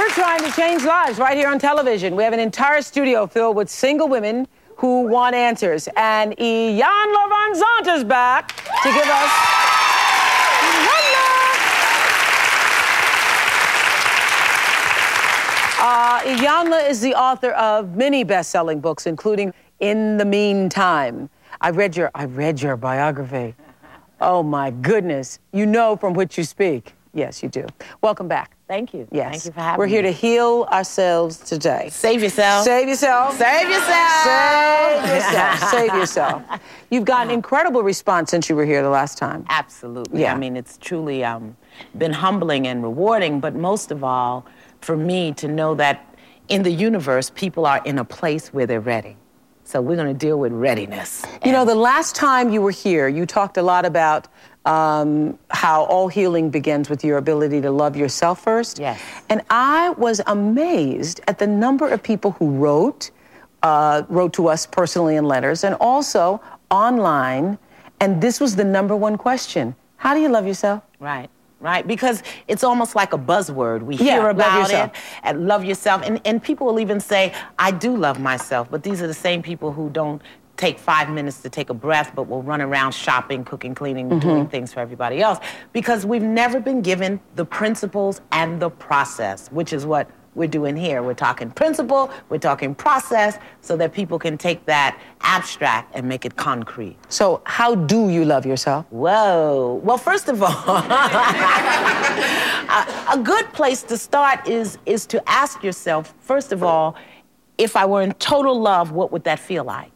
We're trying to change lives right here on television. We have an entire studio filled with single women who want answers. And Iyanla Vanzant is back to give us. Uh, Iyanla is the author of many best-selling books, including In the Meantime. I read your I read your biography. Oh my goodness. You know from which you speak. Yes, you do. Welcome back. Thank you. Yes. Thank you for having We're me. here to heal ourselves today. save yourself. Save yourself. Save yourself. Save yourself. Save yourself. You've gotten incredible response since you were here the last time. Absolutely. Yeah. I mean, it's truly um, been humbling and rewarding, but most of all, for me to know that in the universe, people are in a place where they're ready. So we're going to deal with readiness. You know, the last time you were here, you talked a lot about um, how all healing begins with your ability to love yourself first. Yes. And I was amazed at the number of people who wrote, uh, wrote to us personally in letters, and also online. And this was the number one question: How do you love yourself? Right, right. Because it's almost like a buzzword. We Yeah, hear about it and love yourself. And, and people will even say, I do love myself. But these are the same people who don't take five minutes to take a breath, but we'll run around shopping, cooking, cleaning, mm-hmm. doing things for everybody else. Because we've never been given the principles and the process, which is what we're doing here. We're talking principle, we're talking process, so that people can take that abstract and make it concrete. So, how do you love yourself? Whoa. Well, first of all, a, a good place to start is, is to ask yourself, first of all, if I were in total love, what would that feel like?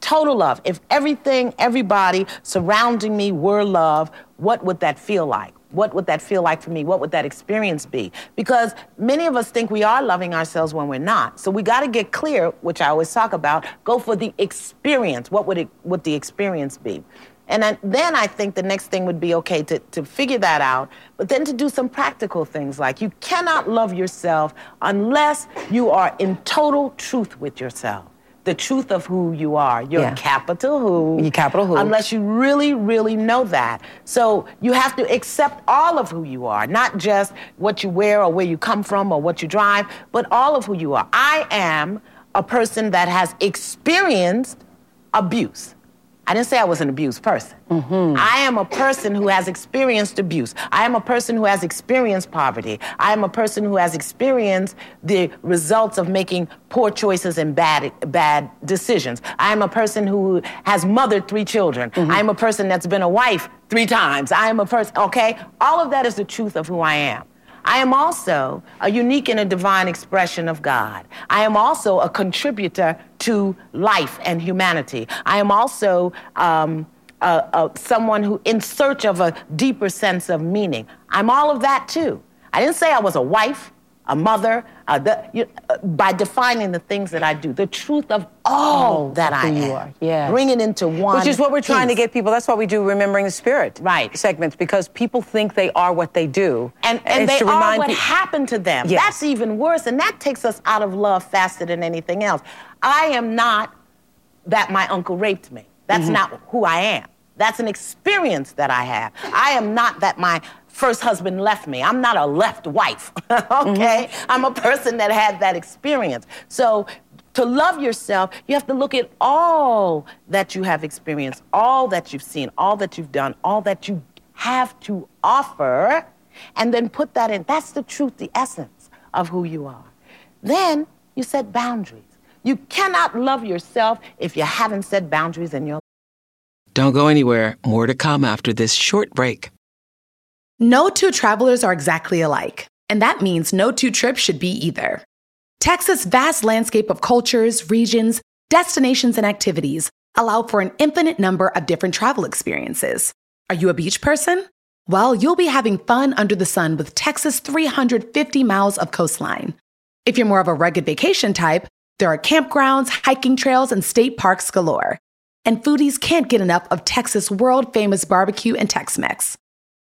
Total love. If everything, everybody surrounding me were love, what would that feel like? What would that feel like for me? What would that experience be? Because many of us think we are loving ourselves when we're not. So we got to get clear, which I always talk about. Go for the experience. What would it? Would the experience be? And then, then I think the next thing would be okay to, to figure that out, but then to do some practical things like you cannot love yourself unless you are in total truth with yourself. The truth of who you are, your Yeah. capital who. Your capital who. Unless you really, really know that. So you have to accept all of who you are, not just what you wear or where you come from or what you drive, but all of who you are. I am a person that has experienced abuse. I didn't say I was an abused person. Mm-hmm. I am a person who has experienced abuse. I am a person who has experienced poverty. I am a person who has experienced the results of making poor choices and bad, bad decisions. I am a person who has mothered three children. Mm-hmm. I am a person that's been a wife three times. I am a person, okay? All of that is the truth of who I am. I am also a unique and a divine expression of God. I am also a contributor to life and humanity. I am also um, uh, uh, someone who, in search of a deeper sense of meaning, I'm all of that too. I didn't say I was a wife, a mother, uh, the, you, uh, by defining the things that I do, the truth of all Oh, that I am. you are, yes. Bring it into one. Which is what we're trying to get people. That's why we do Remembering the Spirit Right. segments because people think they are what they do. And, and it's they are what peo- happened to them. Yes. That's even worse, and that takes us out of love faster than anything else. I am not that my uncle raped me. That's mm-hmm. not who I am. That's an experience that I have. I am not that my first husband left me. I'm not a left wife, okay? Mm-hmm. I'm a person that had that experience. So to love yourself, you have to look at all that you have experienced, all that you've seen, all that you've done, all that you have to offer, and then put that in. That's the truth, the essence of who you are. Then you set boundaries. You cannot love yourself if you haven't set boundaries in your life. Don't go anywhere. More to come after this short break. No two travelers are exactly alike, and that means no two trips should be either. Texas' vast landscape of cultures, regions, destinations, and activities allow for an infinite number of different travel experiences. Are you a beach person? Well, you'll be having fun under the sun with Texas' 350 miles of coastline. If you're more of a rugged vacation type, there are campgrounds, hiking trails, and state parks galore and foodies can't get enough of Texas' world famous barbecue and Tex Mex.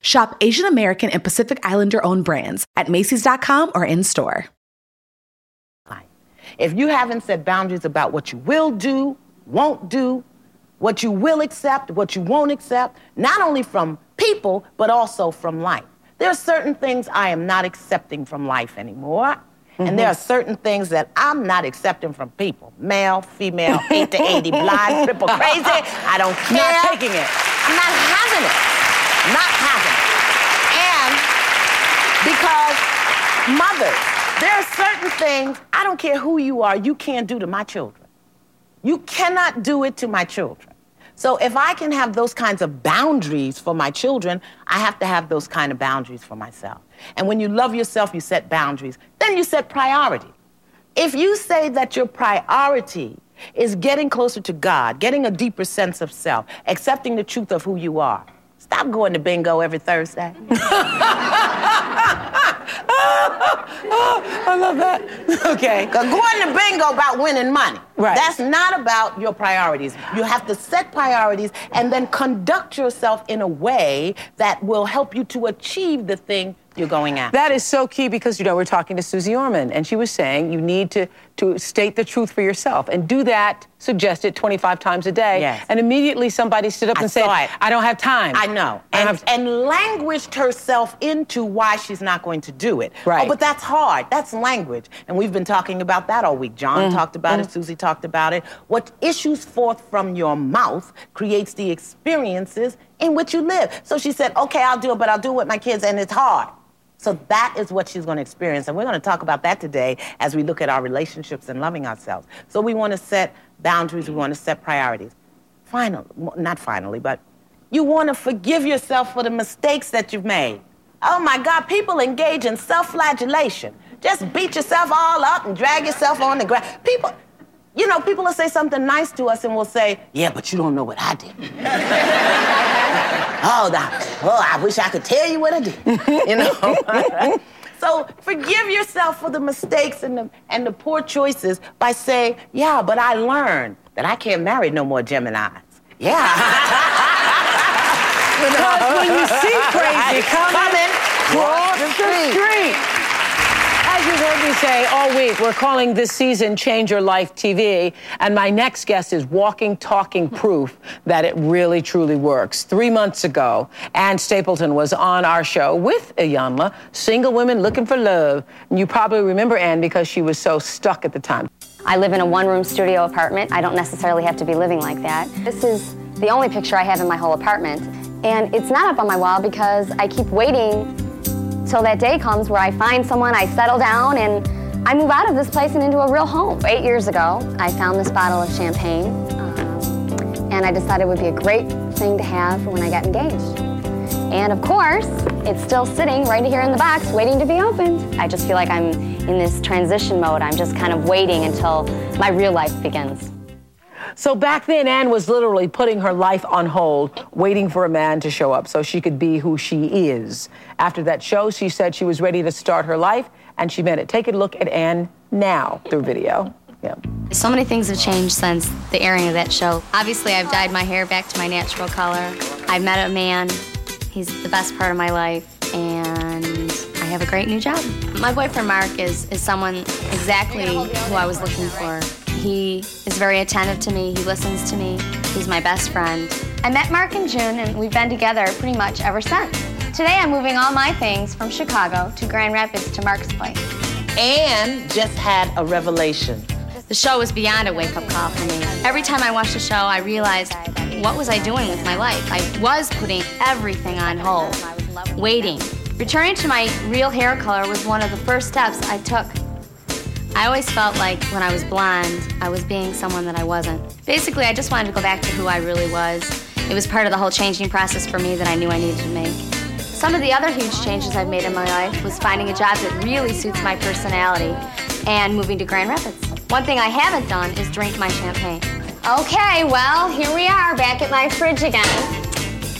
Shop Asian American and Pacific Islander owned brands at Macy's.com or in store. If you haven't set boundaries about what you will do, won't do, what you will accept, what you won't accept, not only from people, but also from life. There are certain things I am not accepting from life anymore. Mm-hmm. And there are certain things that I'm not accepting from people. Male, female, 8 to 80, blind, triple crazy. I don't care. Not taking it. I'm not having it not happen. And because mothers, there are certain things, I don't care who you are, you can't do to my children. You cannot do it to my children. So if I can have those kinds of boundaries for my children, I have to have those kind of boundaries for myself. And when you love yourself, you set boundaries. Then you set priority. If you say that your priority is getting closer to God, getting a deeper sense of self, accepting the truth of who you are, Stop going to bingo every Thursday. Oh, I love that. Okay. Because going to bingo about winning money. Right. That's not about your priorities. You have to set priorities and then conduct yourself in a way that will help you to achieve the thing you're going after. That is so key because, you know, we're talking to Suze Orman, and she was saying you need to, to state the truth for yourself and do that, suggested 25 times a day. Yes. And immediately somebody stood up I and said, it. I don't have time. I know. And, have... and languaged herself into why she's not going to do it. Right. Oh, but that's hard. That's language. And we've been talking about that all week. John mm-hmm. talked about mm-hmm. it, Suze talked about it. What issues forth from your mouth creates the experiences in which you live. So she said, okay, I'll do it, but I'll do it with my kids, and it's hard. So that is what she's going to experience. And we're going to talk about that today as we look at our relationships and loving ourselves. So we want to set boundaries, we want to set priorities. Finally, not finally, but you want to forgive yourself for the mistakes that you've made. Oh my God, people engage in self flagellation. Just beat yourself all up and drag yourself on the ground. People, you know, people will say something nice to us and we'll say, Yeah, but you don't know what I did. oh, that, oh, I wish I could tell you what I did. you know? so forgive yourself for the mistakes and the, and the poor choices by saying, Yeah, but I learned that I can't marry no more Geminis. Yeah. because when you see crazy coming, street. Say all week, we're calling this season Change Your Life TV. And my next guest is walking, talking proof that it really, truly works. Three months ago, Ann Stapleton was on our show with Iyanla, single women looking for love. And you probably remember Ann because she was so stuck at the time. I live in a one room studio apartment. I don't necessarily have to be living like that. This is the only picture I have in my whole apartment. And it's not up on my wall because I keep waiting till that day comes where I find someone, I settle down, and I move out of this place and into a real home. Eight years ago, I found this bottle of champagne, um, and I decided it would be a great thing to have when I got engaged. And of course, it's still sitting right here in the box waiting to be opened. I just feel like I'm in this transition mode. I'm just kind of waiting until my real life begins. So back then, Anne was literally putting her life on hold, waiting for a man to show up so she could be who she is. After that show, she said she was ready to start her life, and she meant it. Take a look at Anne now through video. Yeah. So many things have changed since the airing of that show. Obviously, I've dyed my hair back to my natural color. I've met a man He's the best part of my life, and I have a great new job. My boyfriend Mark is, is someone exactly who I was looking for. He is very attentive to me, he listens to me, he's my best friend. I met Mark in June, and we've been together pretty much ever since. Today, I'm moving all my things from Chicago to Grand Rapids to Mark's place. Anne just had a revelation. The show was beyond a wake up call for me. Every time I watched the show, I realized what was I doing with my life? I was putting everything on hold, waiting. Returning to my real hair color was one of the first steps I took. I always felt like when I was blonde, I was being someone that I wasn't. Basically, I just wanted to go back to who I really was. It was part of the whole changing process for me that I knew I needed to make. Some of the other huge changes I've made in my life was finding a job that really suits my personality and moving to Grand Rapids. One thing I haven't done is drink my champagne. Okay, well, here we are back at my fridge again.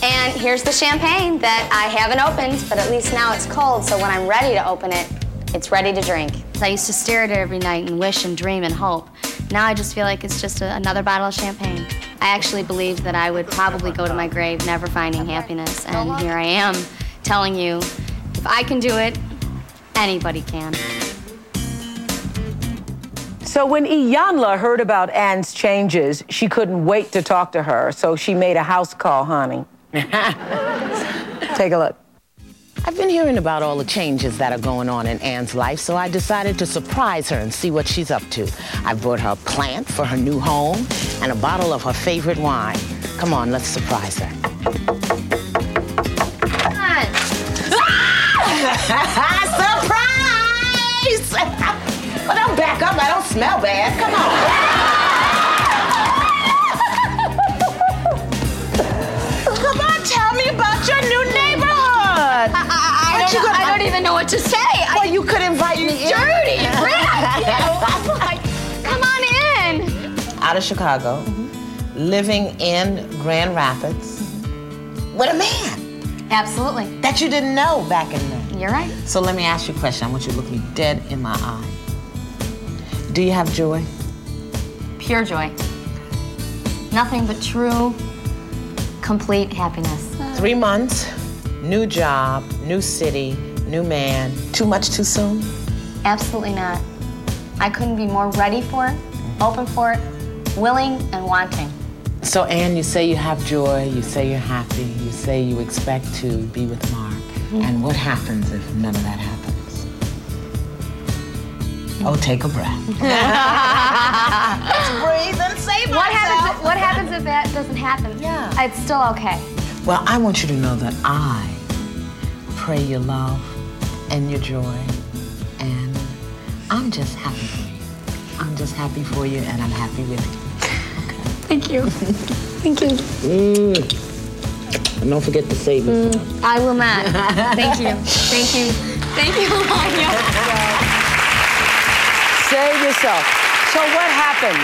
And here's the champagne that I haven't opened, but at least now it's cold, so when I'm ready to open it, it's ready to drink. I used to stare at it every night and wish and dream and hope. Now I just feel like it's just a, another bottle of champagne. I actually believed that I would probably go to my grave never finding happiness, and here I am telling you if I can do it, anybody can. So when Iyanla heard about Anne's changes, she couldn't wait to talk to her, so she made a house call, honey. Take a look. I've been hearing about all the changes that are going on in Anne's life, so I decided to surprise her and see what she's up to. I brought her a plant for her new home and a bottle of her favorite wine. Come on, let's surprise her. surprise! Well, don't back up. I don't smell bad. Come on. I, I, don't, I don't, even know what to say. Well, I, you could invite me dirty, in. Dirty, like, Come on in. Out of Chicago, mm-hmm. living in Grand Rapids with a man. Absolutely. That you didn't know back in then. You're right. So let me ask you a question. I want you to look me dead in my eye. Do you have joy? Pure joy. Nothing but true, complete happiness. Three months, new job, new city, new man. Too much too soon? Absolutely not. I couldn't be more ready for it, open for it, willing, and wanting. So, Anne, you say you have joy, you say you're happy, you say you expect to be with Mark. Mm-hmm. And what happens if none of that happens? Oh, take a breath. Let's breathe and save what happens, if, what happens if that doesn't happen? Yeah. It's still okay. Well, I want you to know that I pray your love and your joy, and I'm just happy for you. I'm just happy for you, and I'm happy with you. Okay. Thank you. Thank you. Mm. And don't forget to save it. Mm, I will not. Thank you. Thank you. Thank you, Iyanla. Save yourself. So what happened?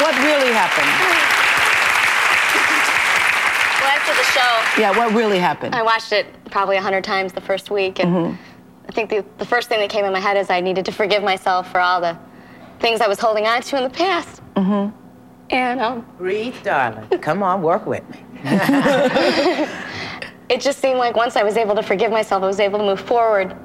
What really happened? Well, after the show. Yeah, what really happened? I watched it probably a hundred times the first week, and mm-hmm. I think the, the first thing that came in my head is I needed to forgive myself for all the things I was holding on to in the past. Mm-hmm. And um. Breathe, darling. Come on, work with me. it just seemed like once I was able to forgive myself, I was able to move forward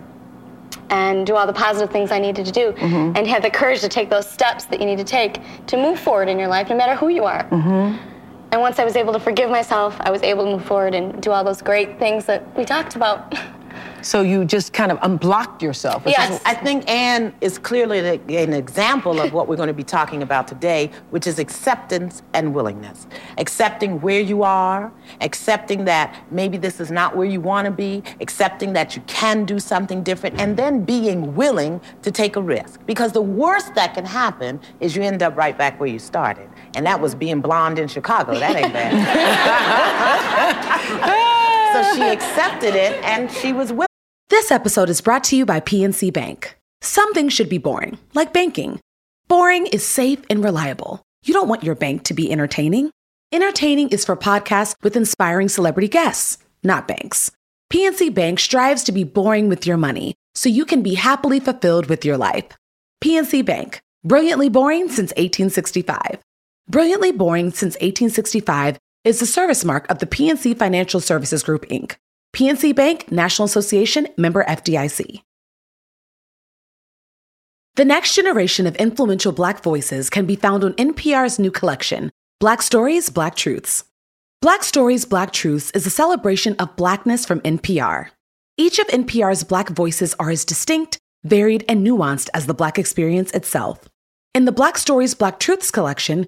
and do all the positive things I needed to do mm-hmm. and have the courage to take those steps that you need to take to move forward in your life, no matter who you are. Mm-hmm. And once I was able to forgive myself, I was able to move forward and do all those great things that we talked about. So you just kind of unblocked yourself. which is- Yes. I think Anne is clearly an example of what we're going to be talking about today, which is acceptance and willingness. Accepting where you are, accepting that maybe this is not where you want to be, accepting that you can do something different, and then being willing to take a risk. Because the worst that can happen is you end up right back where you started. And that was being blonde in Chicago. That ain't bad. so she accepted it and she was willing. This episode is brought to you by PNC Bank. Some things should be boring, like banking. Boring is safe and reliable. You don't want your bank to be entertaining. Entertaining is for podcasts with inspiring celebrity guests, not banks. PNC Bank strives to be boring with your money so you can be happily fulfilled with your life. PNC Bank, brilliantly boring since 1865. Brilliantly boring since 1865 is the service mark of the PNC Financial Services Group, Inc. PNC Bank, National Association, member FDIC. The next generation of influential Black voices can be found on NPR's new collection, Black Stories, Black Truths. Black Stories, Black Truths is a celebration of Blackness from NPR. Each of NPR's Black voices are as distinct, varied, and nuanced as the Black experience itself. In the Black Stories, Black Truths collection,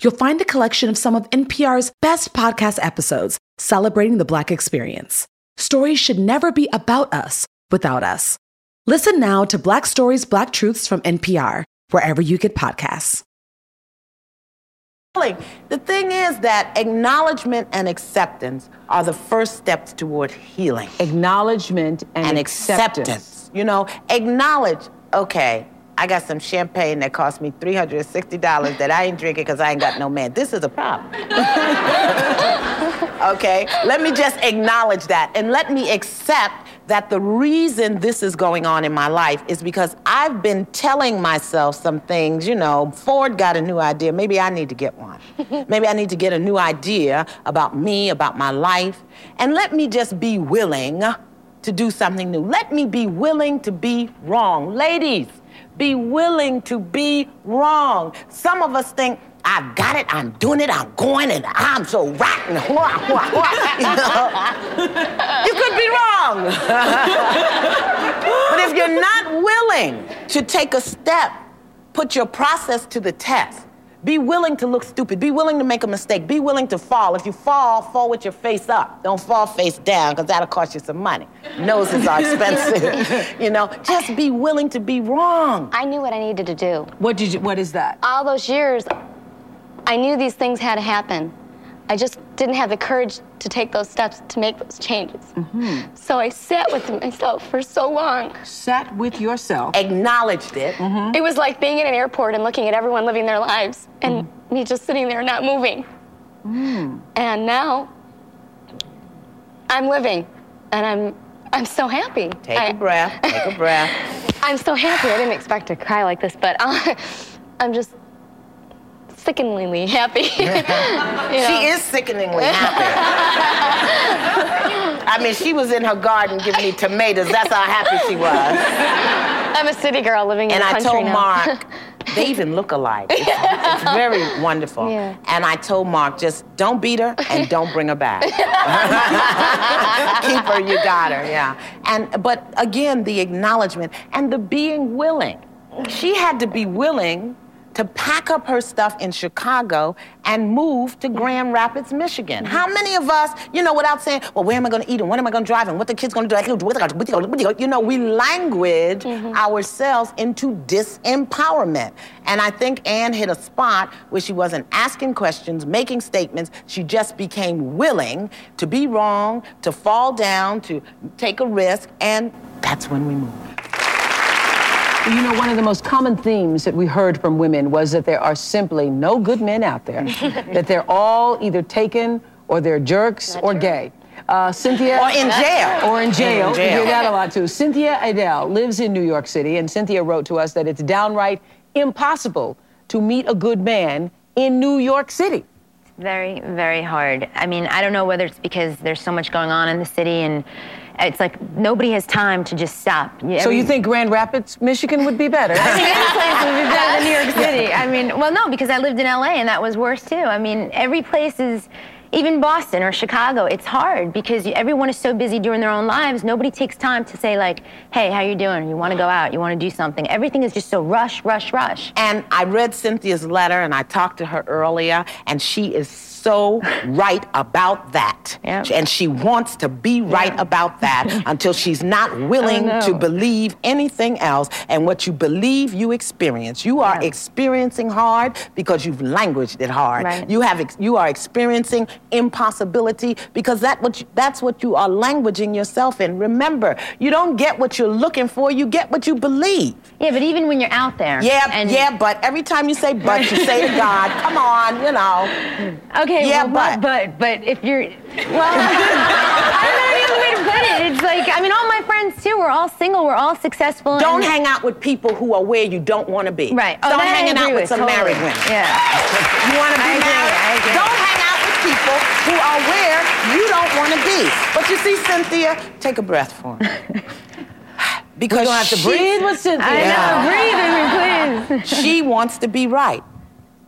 you'll find a collection of some of NPR's best podcast episodes celebrating the Black experience. Stories should never be about us without us. Listen now to Black Stories, Black Truths from NPR, wherever you get podcasts. The thing is that acknowledgement and acceptance are the first steps toward healing. acknowledgement and, and acceptance. acceptance. You know, acknowledge, okay, I got some champagne that cost me $360 that I ain't drinking because I ain't got no man. This is a problem. okay, let me just acknowledge that and let me accept that the reason this is going on in my life is because I've been telling myself some things, you know, Ford got a new idea, maybe I need to get one. maybe I need to get a new idea about me, about my life, and let me just be willing to do something new. Let me be willing to be wrong. Ladies, be willing to be wrong. Some of us think, I've got it, I'm doing it, I'm going, and I'm so rotten. you, know? you could be wrong. but if you're not willing to take a step, put your process to the test. Be willing to look stupid. Be willing to make a mistake. Be willing to fall. If you fall, fall with your face up. Don't fall face down, because that'll cost you some money. Noses are expensive. you know, just be willing to be wrong. I knew what I needed to do. What did you? What is that? All those years, I knew these things had to happen. I just didn't have the courage to take those steps to make those changes. Mm-hmm. So I sat with myself for so long. Sat with yourself. Acknowledged it. It was like being in an airport and looking at everyone living their lives and me just sitting there not moving. And now I'm living and I'm I'm so happy. Take I, a breath. Take a breath. I'm so happy. I didn't expect to cry like this, but uh, I'm just sickeningly happy. You know? She is sickeningly happy. I mean, she was in her garden giving me tomatoes. That's how happy she was. I'm a city girl living in And the I told now. Mark, they even look alike. It's, it's very wonderful. Yeah. And I told Mark, just don't beat her and don't bring her back. Keep her, you got her, yeah. And but again, the acknowledgement and the being willing. She had to be willing to pack up her stuff in Chicago and move to Grand Rapids, Michigan. Mm-hmm. How many of us, you know, without saying, well, where am I going to eat and what am I going to drive and what the kids going to do? You know, we language mm-hmm. ourselves into disempowerment. And I think Anne hit a spot where she wasn't asking questions, making statements. She just became willing to be wrong, to fall down, to take a risk, and that's when we move. You know, one of the most common themes that we heard from women was that there are simply no good men out there, that they're all either taken or they're jerks or gay. Uh, Cynthia. Or in jail. Or in jail. In jail. You hear that a lot too. Cynthia Adele lives in New York City, and Cynthia wrote to us that it's downright impossible to meet a good man in New York City. Very, very hard. I mean, I don't know whether it's because there's so much going on in the city and it's like nobody has time to just stop. so you think Grand Rapids, Michigan would be better? I think any place would be better than New York City. I mean, well, no, because I lived in LA and that was worse too. I mean, every place is, even Boston or Chicago, it's hard because everyone is so busy doing their own lives. Nobody takes time to say like, "Hey, how you doing? You want to go out? You want to do something?" Everything is just so rush, rush, rush. And I read Cynthia's letter and I talked to her earlier, and she is so right about that. Yeah. And she wants to be right about that until she's not willing to believe anything else. And what you believe, you experience. You are Yeah. experiencing hard because you've languaged it hard. Right. You have ex- you are experiencing impossibility because that what you, that's what you are languaging yourself in. Remember, you don't get what you're looking for, you get what you believe. Yeah, but even when you're out there. Yeah, and, yeah, but every time you say but, you say to God, come on, you know. Okay, Yeah, well, but, but but if you're well, I don't know any other way to put it. It's like I mean, all my friends too. We're all single. We're all successful. Don't and- hang out with people who are where you don't want to be. Right. Oh, I hanging out agree with some totally. married women. Yeah. You want to be I agree, married? I agree. Don't hang out with people who are where you don't want to be. But you see, Cynthia, take a breath for me. Because You don't have to she- breathe with Cynthia. I Yeah. know. Breathe with please. she wants to be right.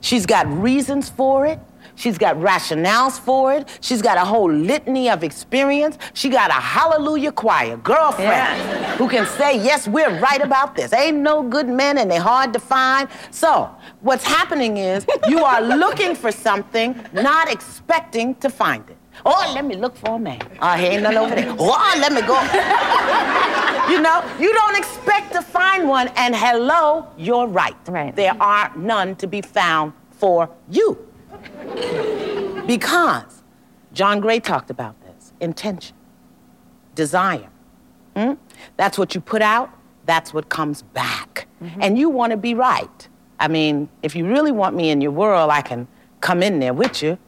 She's got reasons for it. She's got rationales for it. She's got a whole litany of experience. She got a hallelujah choir, girlfriend, Yeah. who can say, yes, we're right about this. Ain't no good men and they're hard to find. So, what's happening is you are looking for something, not expecting to find it. Oh, let me look for a man. Oh, he ain't none over there. Oh, let me go. You know, you don't expect to find one, and hello, you're right. Right. There are none to be found for you. Because John Gray talked about this intention, desire. Hmm? That's what you put out, that's what comes back. And you want to be right. I mean, if you really want me in your world, I can come in there with you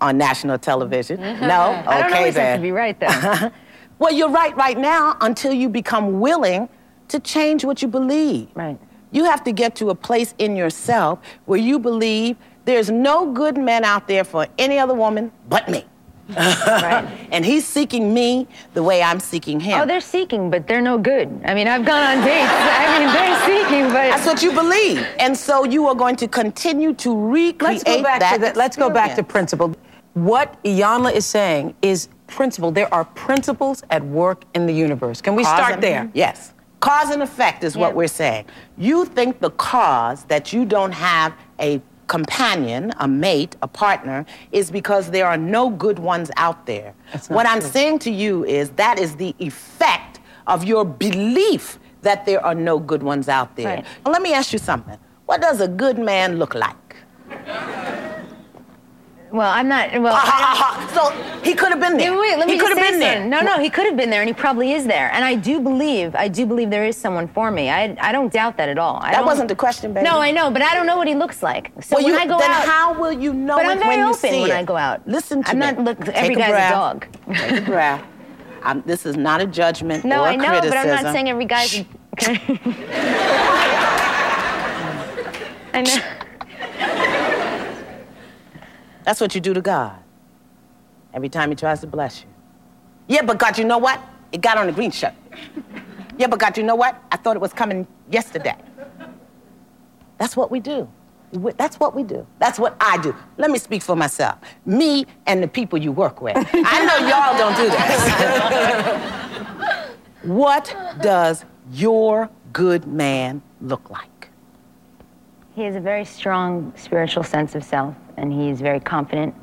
on national television. No? Okay, I don't always then. have to be right though. Well, you're right right now until you become willing to change what you believe. Right. You have to get to a place in yourself where you believe there's no good man out there for any other woman but me. right. And he's seeking me the way I'm seeking him. Oh, they're seeking, but they're no good. I mean, I've gone on dates. I mean, they're seeking, but That's what you believe. And so you are going to continue to recreate Let's go back that to the, let's go back to principle. What Iyanla is saying is principle. There are principles at work in the universe. Can we Cause start and- there? Yes. Cause and effect is what we're saying. You think the cause that you don't have a companion, a mate, a partner, is because there are no good ones out there. What I'm saying to you is that is the effect of your belief that there are no good ones out there. Right. Well, let me ask you something. What does a good man look like? Well, I'm not. Well, don't, so he could have been there. Wait, wait, let me he could have been there. No, no, he could have been there, and he probably is there. And I do believe, I do believe there is someone for me. I, I don't doubt that at all. I That wasn't the question, baby. No, I know, but I don't know what he looks like. So Well, when you, I go then out, how will you know But it I'm very when you open when it? I go out. Listen to me. I'm not- look, Take every a guy's a dog. Take a breath. Um, this is not a judgment no, or a I know, criticism. but I'm not saying every guy's. a- Okay. I know. That's what you do to God. Every time He tries to bless you. Yeah, but God, you know what? It got on the green shirt. Yeah, but God, you know what? I thought it was coming yesterday. That's what we do. That's what we do. That's what I do. Let me speak for myself. Me and the people you work with. I know y'all don't do that. what does your good man look like? He has a very strong spiritual sense of self, and he's very confident.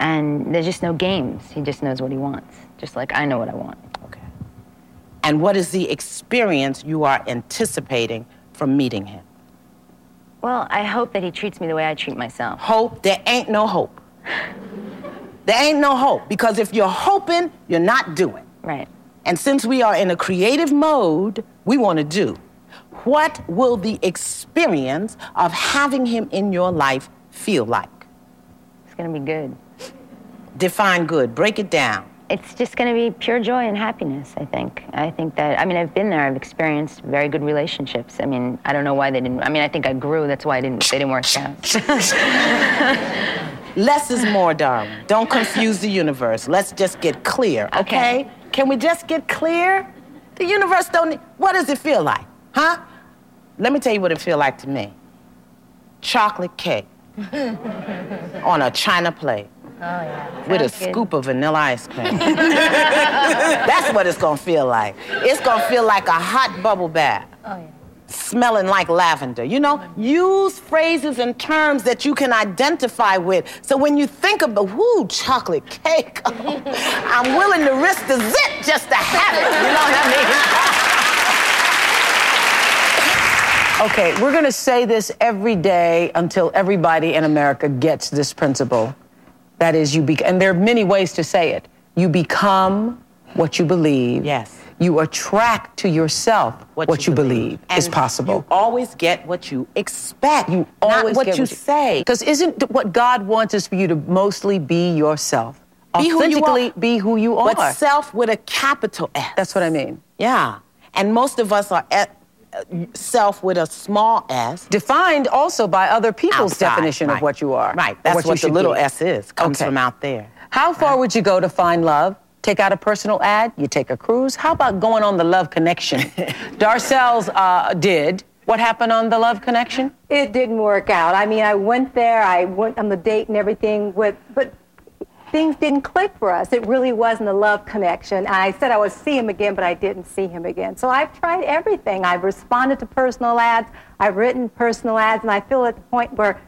And there's just no games. He just knows what he wants, just like I know what I want. Okay. And what is the experience you are anticipating from meeting him? Well, I hope that he treats me the way I treat myself. Hope, there ain't no hope. There ain't no hope because if you're hoping, you're not doing. Right. And since we are in a creative mode, we want to do. What will the experience of having him in your life feel like? It's gonna be good. Define good. Break it down. It's just going to be pure joy and happiness, I think. I think that, I mean, I've been there. I've experienced very good relationships. I mean, I don't know why they didn't, I mean, I think I grew. That's why I didn't, they didn't work out. Less is more, darling. Don't confuse the universe. Let's just get clear, okay? Okay. Can we just get clear? The universe don't need, what does it feel like? Huh? Let me tell you what it feel like to me. Chocolate cake on a china plate oh, with a good. scoop of vanilla ice cream. That's what it's gonna feel like. It's gonna feel like a hot bubble bath. Oh, Smelling like lavender. You know, use phrases and terms that you can identify with. So when you think of the whoo chocolate cake, I'm willing to risk the zit just to have it. You know what I mean? Okay, we're going to say this every day until everybody in America gets this principle. That is, you be, and there are many ways to say it. You become what you believe. Yes. You attract to yourself what, you, believe, is And possible. You always get what you expect. You always what get you say. Because isn't what God wants is for you to mostly be yourself? Be who you be who you are. But self with a capital S. That's what I mean. Yeah. And most of us are at, self with a small s. Defined also by other people's outside. definition Right. of what you are. Right. That's what, what, the little be. s is. Comes Okay. from out there. How far would you go to find love? Take out a personal ad? You take a cruise? How about going on the Love Connection? Darcel's uh, did. What happened on the Love Connection? It didn't work out. I mean, I went there, I went on the date and everything, with, but things didn't click for us. It really wasn't a love connection. I said I would see him again, but I didn't see him again. So I've tried everything. I've responded to personal ads, I've written personal ads, and I feel at the point where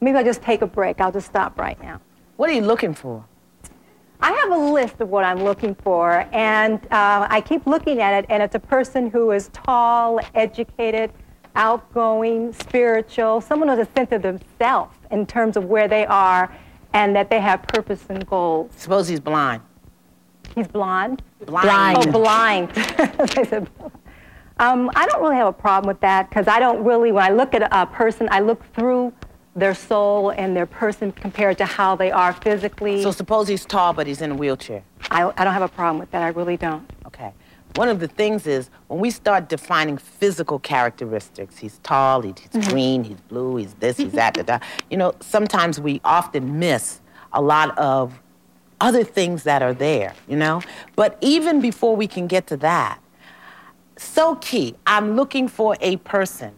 maybe I'll just take a break. I'll just stop right now. What are you looking for? I have a list of what I'm looking for, and uh, I keep looking at it, and it's a person who is tall, educated, outgoing, spiritual, someone with a sense of themselves in terms of where they are, and that they have purpose and goals. Suppose he's blind. He's blonde. Blind. Oh, blind. I said, um, I don't really have a problem with that because I don't really, when I look at a person, I look through their soul and their person compared to how they are physically. So suppose he's tall, but he's in a wheelchair. I, I don't have a problem with that. I really don't. One of the things is when we start defining physical characteristics, he's tall, he- he's mm-hmm. green, he's blue, he's this, he's that, da, da. You know, sometimes we often miss a lot of other things that are there, you know? But even before we can get to that, so key, I'm looking for a person.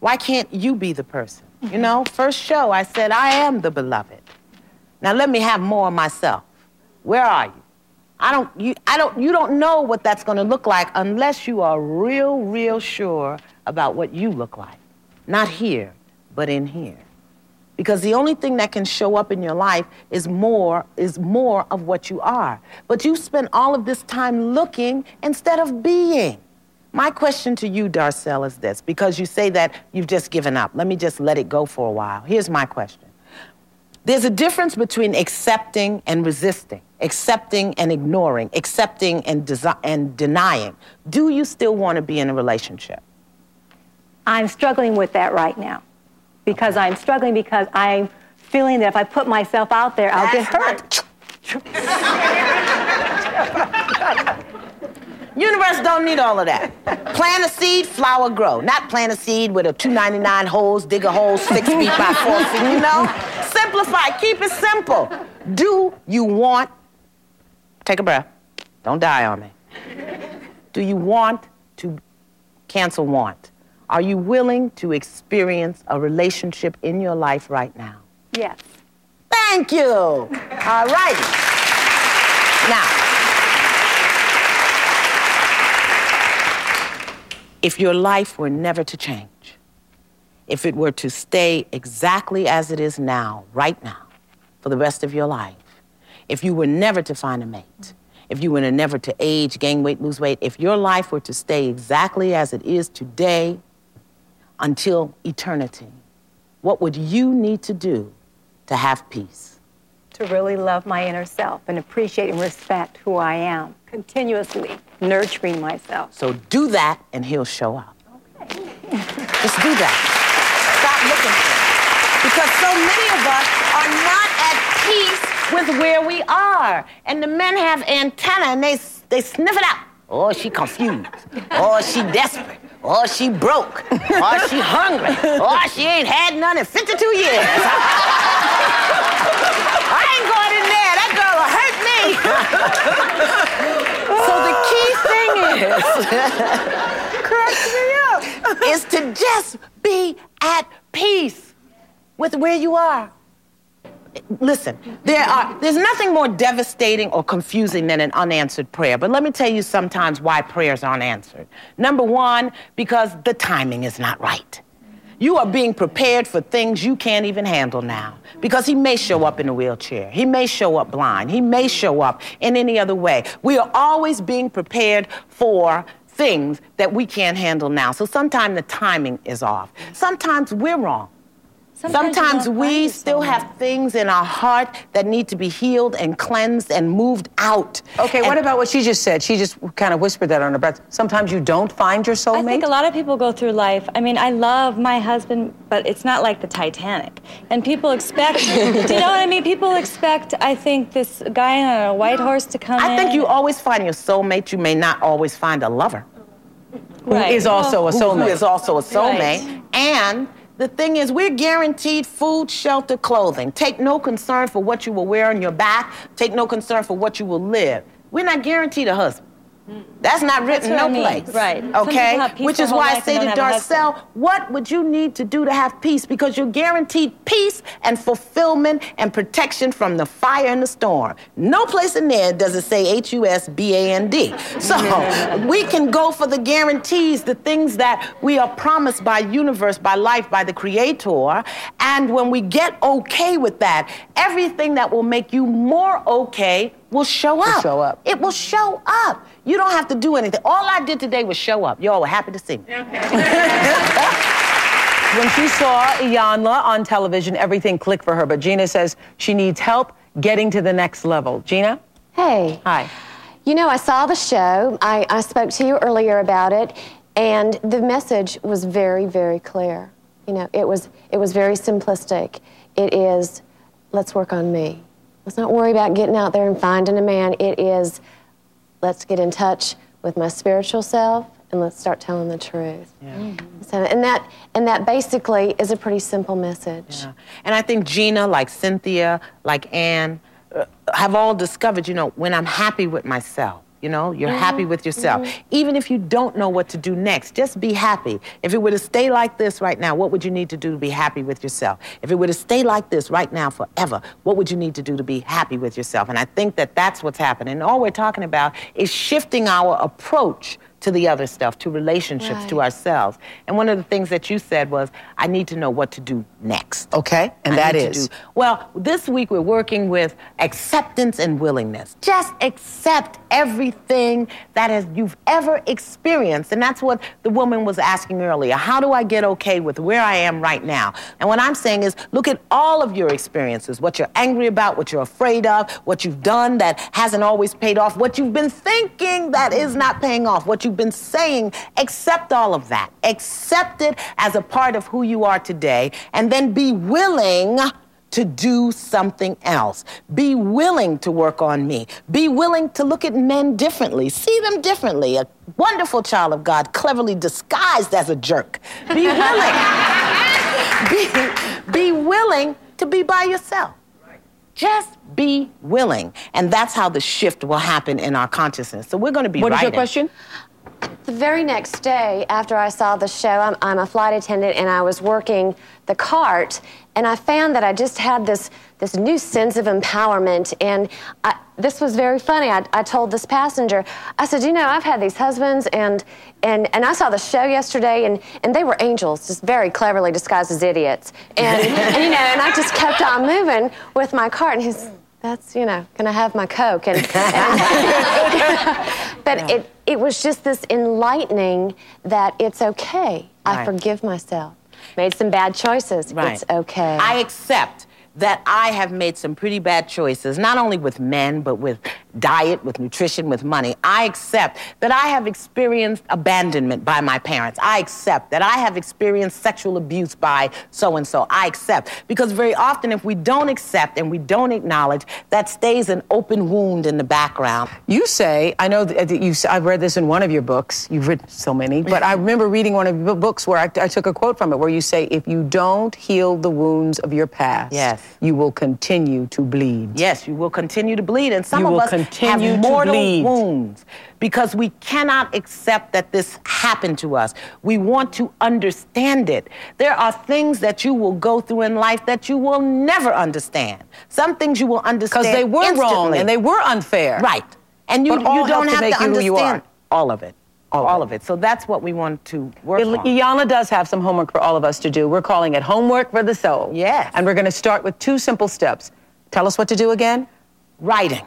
Why can't you be the person? You mm-hmm. know, first show, I said, I am the beloved. Now let me have more of myself. Where are you? I don't, you, I don't, you don't know what that's going to look like unless you are real, real sure about what you look like. Not here, but in here. Because the only thing that can show up in your life is more, is more of what you are. But you spend all of this time looking instead of being. My question to you, Darcel, is this because you say that you've just given up. Let me just let it go for a while. Here's my question. There's a difference between accepting and resisting, accepting and ignoring, accepting and, desi- and denying. Do you still want to be in a relationship? I'm struggling with that right now because I'm struggling because I'm feeling that if I put myself out there, I'll get hurt. Universe don't need all of that. Plant a seed, flower grow. Not plant a seed with a 299 holes, dig a hole six feet by four feet, you know? Simplify, keep it simple. Do you want, take a breath, don't die on me. Do you want to cancel want? Are you willing to experience a relationship in your life right now? Yes. Thank you. All right. Now, if your life were never to change, if it were to stay exactly as it is now, right now, for the rest of your life, if you were never to find a mate, if you were never to age, gain weight, lose weight, if your life were to stay exactly as it is today until eternity, what would you need to do to have peace? To really love my inner self and appreciate and respect who I am, continuously nurturing myself. So do that and he'll show up. Just do that. Stop looking for it. Because so many of us are not at peace with where we are. And the men have antenna and they, they sniff it out. Oh, she confused. Oh, she desperate. Oh, she broke. Oh, she hungry. Oh, she ain't had none in 52 years. I ain't going in there. That girl will hurt me. So the key thing is, cracks me up, is to just be at peace with where you are. Listen, there are there's nothing more devastating or confusing than an unanswered prayer. But let me tell you sometimes why prayers aren't answered. Number one, because the timing is not right. You are being prepared for things you can't even handle now. Because he may show up in a wheelchair. He may show up blind. He may show up in any other way. We are always being prepared for things that we can't handle now. So sometimes the timing is off. Sometimes we're wrong. Sometimes Sometimes we still soulmate. have things in our heart that need to be healed and cleansed and moved out. Okay, what about what she just said? She just kind of whispered that on her breath. Sometimes you don't find your soulmate. I think a lot of people go through life. I mean, I love my husband, but it's not like the Titanic. And people expect, do you know what I mean? People expect, I think, this guy on a white horse to come I in. think you always find your soulmate. You may not always find a lover. who Right. is also a who- soulmate. Who is also a soulmate. Right. And the thing is, we're guaranteed food, shelter, clothing. Take no concern for what you will wear on your back. Take no concern for what you will live. We're not guaranteed a husband. That's not written what I no mean. place. Right. Okay? people have peace Which is why I say to don't have a husband. Darcel, what would you need to do to have peace? Because you're guaranteed peace and fulfillment and protection from the fire and the storm. No place in there does it say H U S B A N D. So we can go for the guarantees, the things that we are promised by universe, by life, by the creator. And when we get okay with that, everything that will make you more okay will show up. show up. It will show up. You don't have to do anything. All I did today was show up. Y'all were happy to see me. When she saw Iyanla on television, everything clicked for her. But Gina says she needs help getting to the next level. Gina? Hey. Hi. You know, I saw the show. I, I spoke to you earlier about it, and the message was very, very clear. You know, it was it was very simplistic. It is, let's work on me. Let's not worry about getting out there and finding a man. It is, let's get in touch with my spiritual self and let's start telling the truth. Yeah. So, and that and that basically is a pretty simple message. Yeah. And I think Gina, like Cynthia, like Anne, uh, have all discovered, you know, when I'm happy with myself, you know, you're mm-hmm. happy with yourself. Mm-hmm. Even if you don't know what to do next, just be happy. If it were to stay like this right now, what would you need to do to be happy with yourself? If it were to stay like this right now forever, what would you need to do to be happy with yourself? And I think that that's what's happening. And all we're talking about is shifting our approach to the other stuff, to relationships, to ourselves. And one of the things that you said was, I need to know what to do next. Okay, and I that is? do- well, this week we're working with acceptance and willingness. Just accept everything that has you've ever experienced. And that's what the woman was asking earlier. How do I get okay with where I am right now? And what I'm saying is look at all of your experiences, what you're angry about, what you're afraid of, what you've done that hasn't always paid off, what you've been thinking that is not paying off, what you've been saying. Accept all of that. Accept it as a part of who you are today, and then be willing to do something else. Be willing to work on me. Be willing to look at men differently, see them differently. A wonderful child of God, cleverly disguised as a jerk. Be willing. be, be willing to be by yourself. Just be willing. And that's how the shift will happen in our consciousness. So we're going to be What is your question? The very next day after I saw the show, I'm, I'm a flight attendant and I was working the cart, and I found that I just had this this new sense of empowerment. And I, this was very funny. I, I told this passenger, I said, you know, I've had these husbands, and and and I saw the show yesterday, and and they were angels, just very cleverly disguised as idiots. And, and you know, and I just kept on moving with my cart, and he's. That's you know, gonna have my coke, and, and but it it was just this enlightening that it's okay. I forgive myself. Made some bad choices. Right. It's okay. I accept that I have made some pretty bad choices, not only with men, but with diet, with nutrition, with money. I accept that I have experienced abandonment by my parents. I accept that I have experienced sexual abuse by so and so. I accept. Because very often, if we don't accept and we don't acknowledge, that stays an open wound in the background. You say, I know uh, that you, I've read this in one of your books. You've written so many, but I remember reading one of your books where I, I took a quote from it where you say, if you don't heal the wounds of your past, Yes. You will continue to bleed. Yes, you will continue to bleed, and some You of us continue have mortal wounds because we cannot accept that this happened to us. We want to understand it. There are things that you will go through in life that you will never understand. Some things you will understand Because they were wrong and they were unfair. right, and you you don't have make to you who you understand are. all of it. Of it. So that's what we want to work on. Iyanla does have some homework for all of us to do. We're calling it Homework for the Soul. Yes. And we're going to start with two simple steps. Tell us what to do again. writing.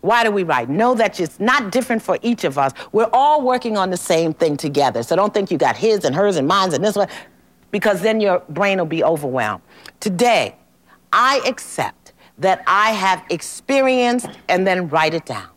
Why do we write? Know that it's not different for each of us. We're all working on the same thing together. So don't think you got his and hers and mine's and this one, because then your brain will be overwhelmed. Today, I accept that I have experienced and then write it down.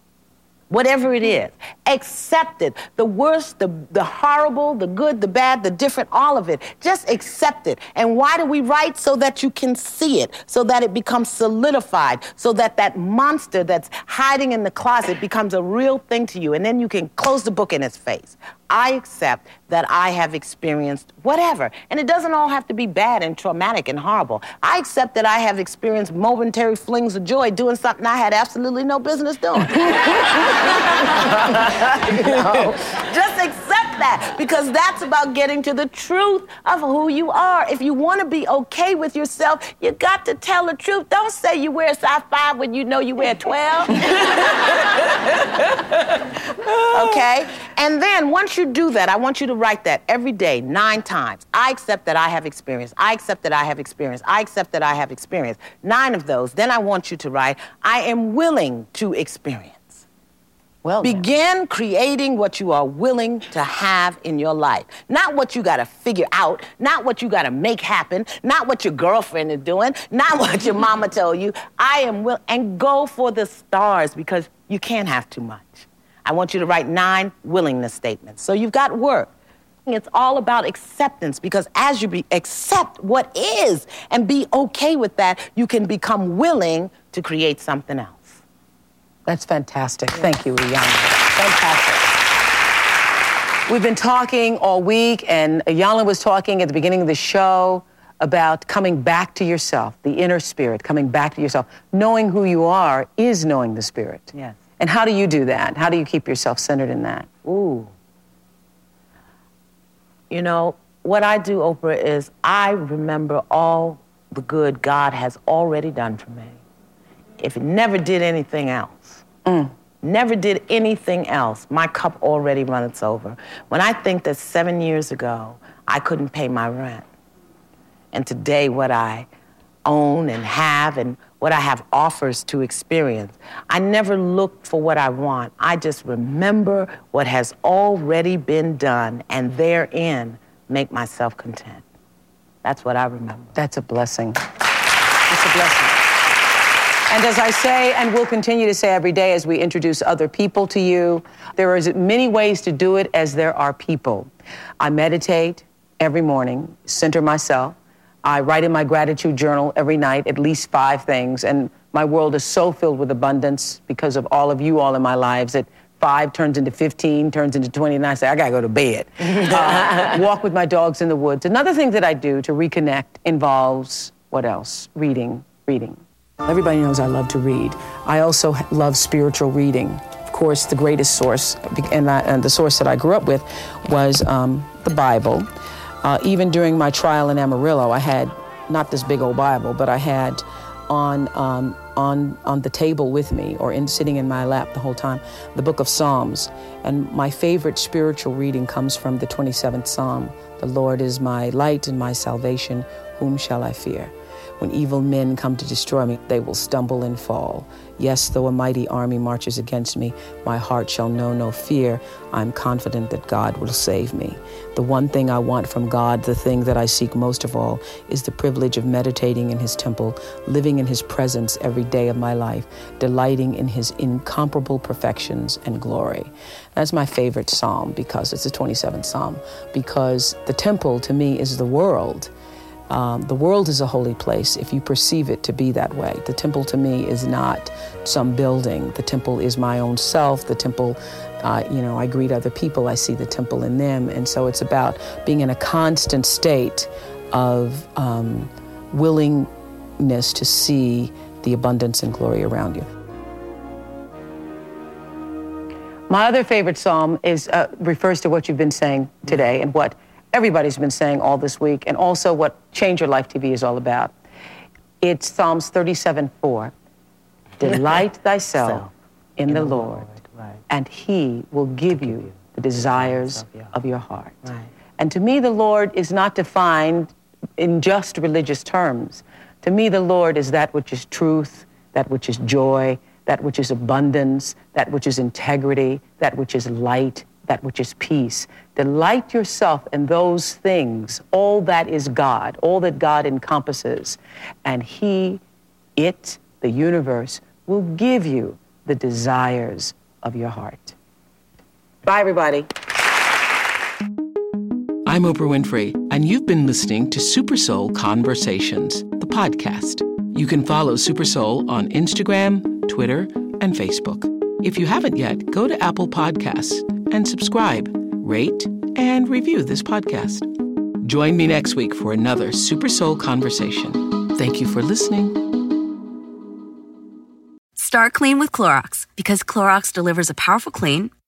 Whatever it is, accept it. The worst, the, the horrible, the good, the bad, the different, all of it. Just accept it. And why do we write? So that you can see it, so that it becomes solidified, so that that monster that's hiding in the closet becomes a real thing to you. And then you can close the book in its face. I accept that I have experienced whatever. And it doesn't all have to be bad and traumatic and horrible. I accept that I have experienced momentary flings of joy doing something I had absolutely no business doing. Just accept that because that's about getting to the truth of who you are. If you want to be okay with yourself, you got to tell the truth. Don't say you wear a size 5 when you know you wear 12. okay? And then once you do that, I want you to write that every day, nine times. I accept that I have experience. I accept that I have experience. I accept that I have experience. Nine of those. Then I want you to write, I am willing to experience. Well. Begin creating what you are willing to have in your life. Not what you got to figure out, not what you got to make happen, not what your girlfriend is doing, not what your mama told you. I am will and go for the stars because you can't have too much. I want you to write nine willingness statements. So you've got work. It's all about acceptance because as you be, accept what is and be okay with that, you can become willing to create something else. That's fantastic. Thank you, Iyanla. Fantastic. We've been talking all week, and Iyanla was talking at the beginning of the show about coming back to yourself, the inner spirit, coming back to yourself. Knowing who you are is knowing the spirit. Yes. And how do you do that? How do you keep yourself centered in that? Ooh. You know, what I do, Oprah, is I remember all the good God has already done for me. If it never did anything else, mm. never did anything else, my cup already runs over. When I think that seven years ago, I couldn't pay my rent, and today what I own and have and what I have offers to experience. I never look for what I want. I just remember what has already been done and therein make myself content. That's what I remember. That's a blessing. It's a blessing. And as I say, and will continue to say every day as we introduce other people to you, there are as many ways to do it as there are people. I meditate every morning, center myself. I write in my gratitude journal every night at least five things, and my world is so filled with abundance because of all of you all in my lives that five turns into 15, turns into 20, and I say, I gotta go to bed. Uh, walk with my dogs in the woods. Another thing that I do to reconnect involves what else? Reading, reading. Everybody knows I love to read. I also love spiritual reading. Of course, the greatest source, and, I, and the source that I grew up with, was um, the Bible. Uh, even during my trial in Amarillo, I had not this big old Bible, but I had on um, on on the table with me, or in sitting in my lap the whole time, the Book of Psalms. And my favorite spiritual reading comes from the 27th Psalm. The Lord is my light and my salvation. Whom shall I fear? When evil men come to destroy me, they will stumble and fall. Yes, though a mighty army marches against me, my heart shall know no fear. I'm confident that God will save me. The one thing I want from God, the thing that I seek most of all, is the privilege of meditating in His temple, living in His presence every day of my life, delighting in His incomparable perfections and glory. That's my favorite psalm because it's the 27th psalm, because the temple to me is the world. Um, the world is a holy place if you perceive it to be that way. The temple to me is not some building. The temple is my own self. The temple, uh, you know, I greet other people, I see the temple in them. And so it's about being in a constant state of um, willingness to see the abundance and glory around you. My other favorite psalm is uh, refers to what you've been saying today and what everybody's been saying all this week, and also what Change Your Life TV is all about. It's Psalms 37 4. Delight thyself in, in the, the Lord, Lord right. and he will give you, you the desires of your, of your heart. Right. And to me, the Lord is not defined in just religious terms. To me, the Lord is that which is truth, that which is joy, that which is abundance, that which is integrity, that which is light, that which is peace. Delight yourself in those things, all that is God, all that God encompasses. And He, it, the universe, will give you the desires of your heart. Bye, everybody. I'm Oprah Winfrey, and you've been listening to Super Soul Conversations, the podcast. You can follow Super Soul on Instagram, Twitter, and Facebook. If you haven't yet, go to Apple Podcasts and subscribe, rate, and review this podcast. Join me next week for another Super Soul conversation. Thank you for listening. Start clean with Clorox because Clorox delivers a powerful clean